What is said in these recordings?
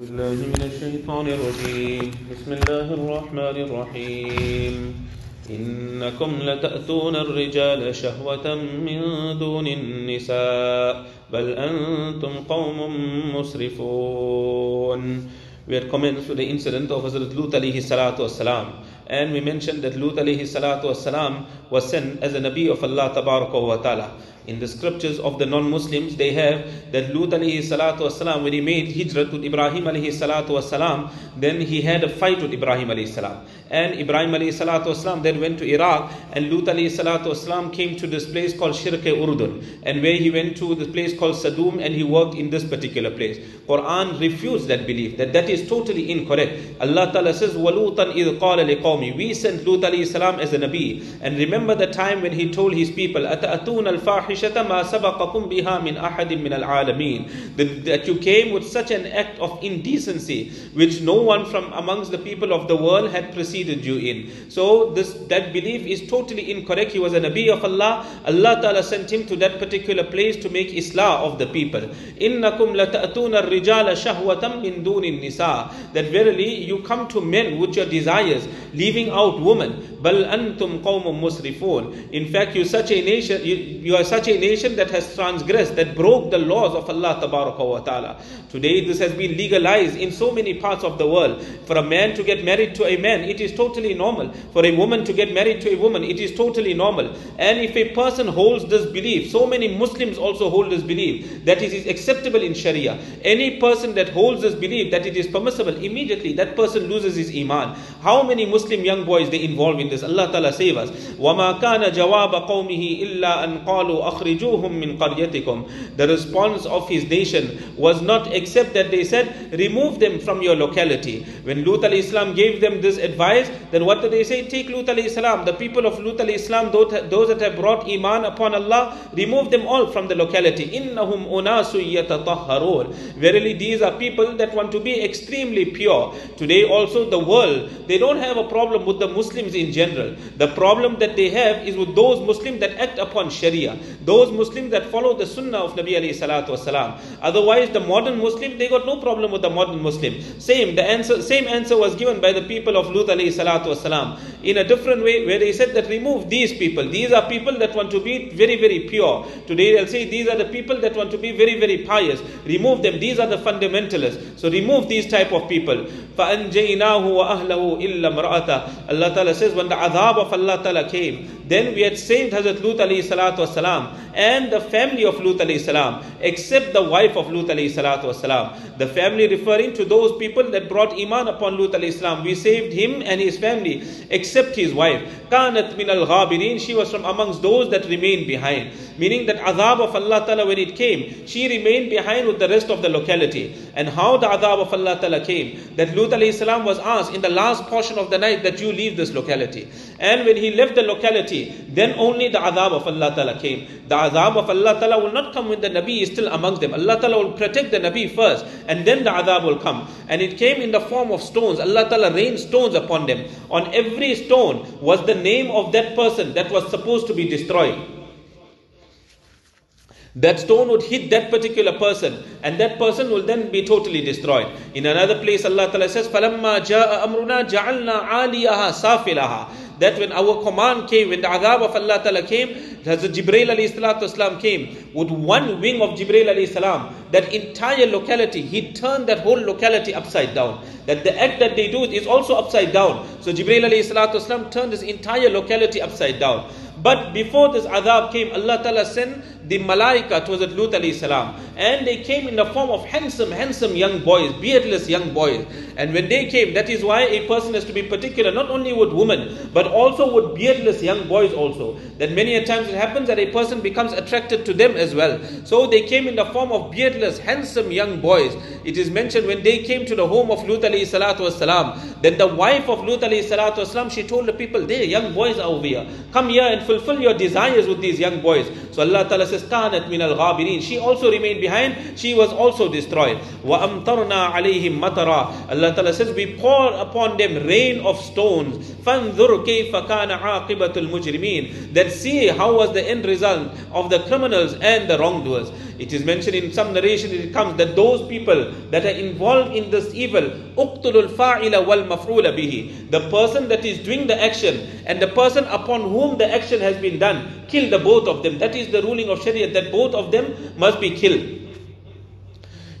بالله من الشيطان الرجيم بسم الله الرحمن الرحيم إنكم لتأتون الرجال شهوة من دون النساء بل أنتم قوم مسرفون We had commenced with the incident of Hazrat Lut alayhi salatu wasalam. And we mentioned that Lut alayhi salatu wasalam was sent as a Nabi of Allah tabaraka wa ta'ala. In the scriptures of the non-Muslims, they have that Lut alayhi salatu wasalam, when he made hijrah to Ibrahim alayhi salatu wasalam, then he had a fight with Ibrahim alayhi salam And Ibrahim alayhi salatu wasalam then went to Iraq, and Lut alayhi salatu wasalam came to this place called Shirke Urdun, and where he went to the place called Sadum, and he worked in this particular place. Quran refused that belief, that that is totally incorrect. Allah Ta'ala says, وَلُوطًا إِذْ قَالَ لِقَوْمِ We sent Lut alayhi salam as a Nabi. And remember the time when he told his people, أَتَأْتُونَ الْفَاحِشَةَ مَا سَبَقَكُمْ بِهَا مِنْ أَحَدٍ مِنَ الْعَالَمِينَ that, that you came with such an act of indecency, which no one from amongst the people of the world had preceded you in. So this that belief is totally incorrect. He was a Nabi of Allah. Allah Ta'ala sent him to that particular place to make Islah of the people. إِنَّكُمْ لَتَأْتُونَ الرِّجَالَ شَهْوَةً مِنْ دُونِ النِّسَاءِ That verily you come to men with your desires, leaving out women. بَلْ أَنْتُمْ قَوْمٌ مُسْرِفُونَ In fact, you such a nation, you, you are such a nation that has transgressed, that broke the laws of Allah wa ta'ala. Today this has been legalized in so many parts of the world. For a man to get married to a man, it is totally normal. For a woman to get married to a woman, it is totally normal. And if a person holds this belief, so many Muslims also hold this belief, that it is acceptable in Sharia. Any person that holds this belief that it is permissible, immediately that person loses his iman. How many Muslim young boys they involve in this? Allah Ta'ala save us. وَمَا كَانَ جَوَابَ قَوْمِهِ إِلَّا أَن قَالُوا أَخْرِجُوهُم مِّن قَرْيَتِكُمْ The response of his nation was not except that they said, remove them from your locality. When Lut alayhi salam gave them this advice, then what did they say? Take Lut alayhi salam, the people of Lut alayhi those that have brought iman upon Allah, remove them all from the locality. Innahum unasu yatatahharun. Verily these are people that want to be extremely pure. Today also the world, they don't have a problem with the Muslims in general. The problem that they have is with those Muslims that act upon Sharia. Those Muslims that follow the Sunnah of Nabi alayhi salatu wasalam. Otherwise, the modern Muslim, they got no problem with the modern Muslim. Same, the answer, same answer was given by the people of Lut alayhi salatu wasalam in a different way where he said that remove these people. These are people that want to be very, very pure. Today they'll say these are the people that want to be very, very pious. Remove them. These are the fundamentalists. So remove these type of people. فَأَنْجَيْنَاهُ وَأَهْلَهُ إِلَّا مْرَأَتَهُ Allah Ta'ala says when the adhab of Allah Ta'ala came, then we had saved Hazrat Lut alayhi salatu wasalam and the family of Lut alayhi salam except the wife of Lut alayhi salatu wasalam. The family referring to those people that brought Iman upon Lut alayhi salam. We saved him and his family, except his wife. Min al ghabirin. She was from amongst those that remained behind. Meaning that adhab of Allah Ta'ala when it came, she remained behind with the rest of the locality. And how the adhab of Allah Ta'ala came, that Lut salam was asked in the last portion of the night that you leave this locality. And when he left the locality, then only the adhab of Allah Ta'ala came. The adhab of Allah Ta'ala will not come when the Nabi is still amongst them. Allah Ta'ala will protect the Nabi first, and then the adhab will come. And it came in the form of stones. Allah Ta'ala rained stones upon them. On every stone was the name of that person that was supposed to be destroyed. That stone would hit that particular person, and that person will then be totally destroyed. In another place, Allah Ta'ala says, فَلَمَّا جَاءَ أَمْرُنَا جَعَلْنَا عَالِيَهَا سَافِلَهَا that when our command came, when the adhab of Allah Ta'ala came, Hazrat Jibreel alayhi salatu wasalam came with one wing of Jibreel alayhi salam, that entire locality, he turned that whole locality upside down. That the act that they do is also upside down. So Jibreel alayhi salatu wasalam turned this entire locality upside down. But before this adhab came, Allah Ta'ala sent the malaika to Hazrat Lut alayhi salam. And they came in the form of handsome, handsome young boys, beardless young boys. And when they came, that is why a person has to be particular, not only with women, but also with beardless young boys also. That many a times it happens that a person becomes attracted to them as well. So they came in the form of beardless, handsome young boys. It is mentioned when they came to the home of Lut alayhi salatu wasalam, then the wife of Lut alayhi salatu wasalam, she told the people, there, young boys are over here. Come here and fulfill your desires with these young boys. So Allah Ta'ala says, Kanat min al ghabirin. She also remained behind. She was also destroyed. Wa amtarna alayhim matara. Allah Ta'ala says, we pour upon them rain of stones. فانظر كيف كان عاقبة المجرمين. That see how was the end result of the criminals and the wrongdoers. It is mentioned in some narration, it comes that those people that are involved in this evil, uqtulul fa'ila wal maf'ula bihi. The person that is doing the action and the person upon whom the action has been done, kill the both of them. That is the ruling of Sharia, that both of them must be killed.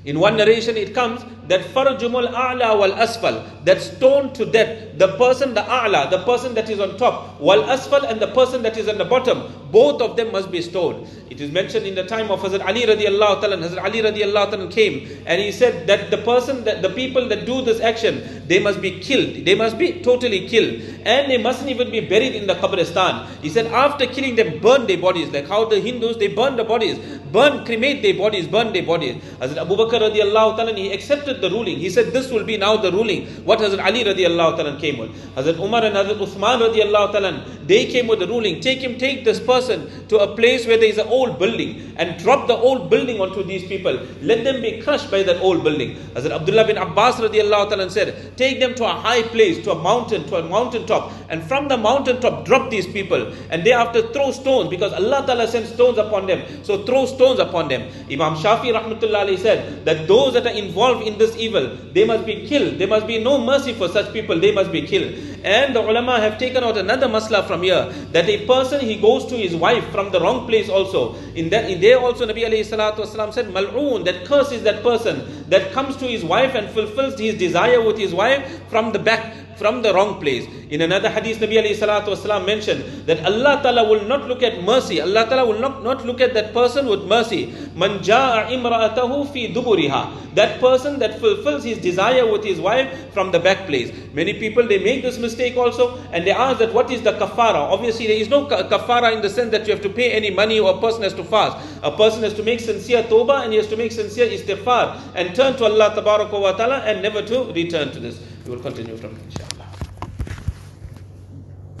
In one narration, it comes that farjumul a'la wal asfal, that stone to death, the person, the a'la, the person that is on top, wal asfal, and the person that is on the bottom, both of them must be stoned. It is mentioned in the time of Hazrat Ali radiallahu ta'ala, Hazrat Ali radiallahu ta'ala came and he said that the person, that the people that do this action, they must be killed. They must be totally killed. And they mustn't even be buried in the Qabristan. He said after killing them, burn their bodies. Like how the Hindus, they burn the bodies. Burn, cremate their bodies, burn their bodies. Hazrat Abu Bakr radiallahu ta'ala, he accepted the ruling. He said this will be now the ruling. What Hazrat Ali radiallahu ta'ala came with. Hazrat Umar and Hazrat Uthman radiallahu ta'ala, they came with the ruling. Take him, take this person to a place where there is an old building and drop the old building onto these people. Let them be crushed by that old building. Hazrat Abdullah bin Abbas radiallahu ta'ala said, take them to a high place, to a mountain, to a mountain top, and from the mountain top drop these people. And thereafter throw stones because Allah ta'ala sent stones upon them. So throw stones upon them. Imam Shafi rahmatullah said that those that are involved in this evil, they must be killed. There must be no mercy for such people. They must be killed. And the ulama have taken out another masla from here that a person he goes to his wife from the wrong place also. In that in there also Nabi alayhi salatu said, Mal'oon, that curses that person that comes to his wife and fulfills his desire with his wife from the back from the wrong place. In another hadith, Nabi alayhi salatu wasalam mentioned that Allah Ta'ala will not look at mercy. Allah Ta'ala will not, not look at that person with mercy. Man ja'a imra'atahu fi duburiha. That person that fulfills his desire with his wife from the back place. Many people, they make this mistake also and they ask that what is the kafara? Obviously, there is no kafara in the sense that you have to pay any money or a person has to fast. A person has to make sincere tawbah and he has to make sincere istighfar and turn to Allah Ta'ala and never to return to this. We will continue from inshallah.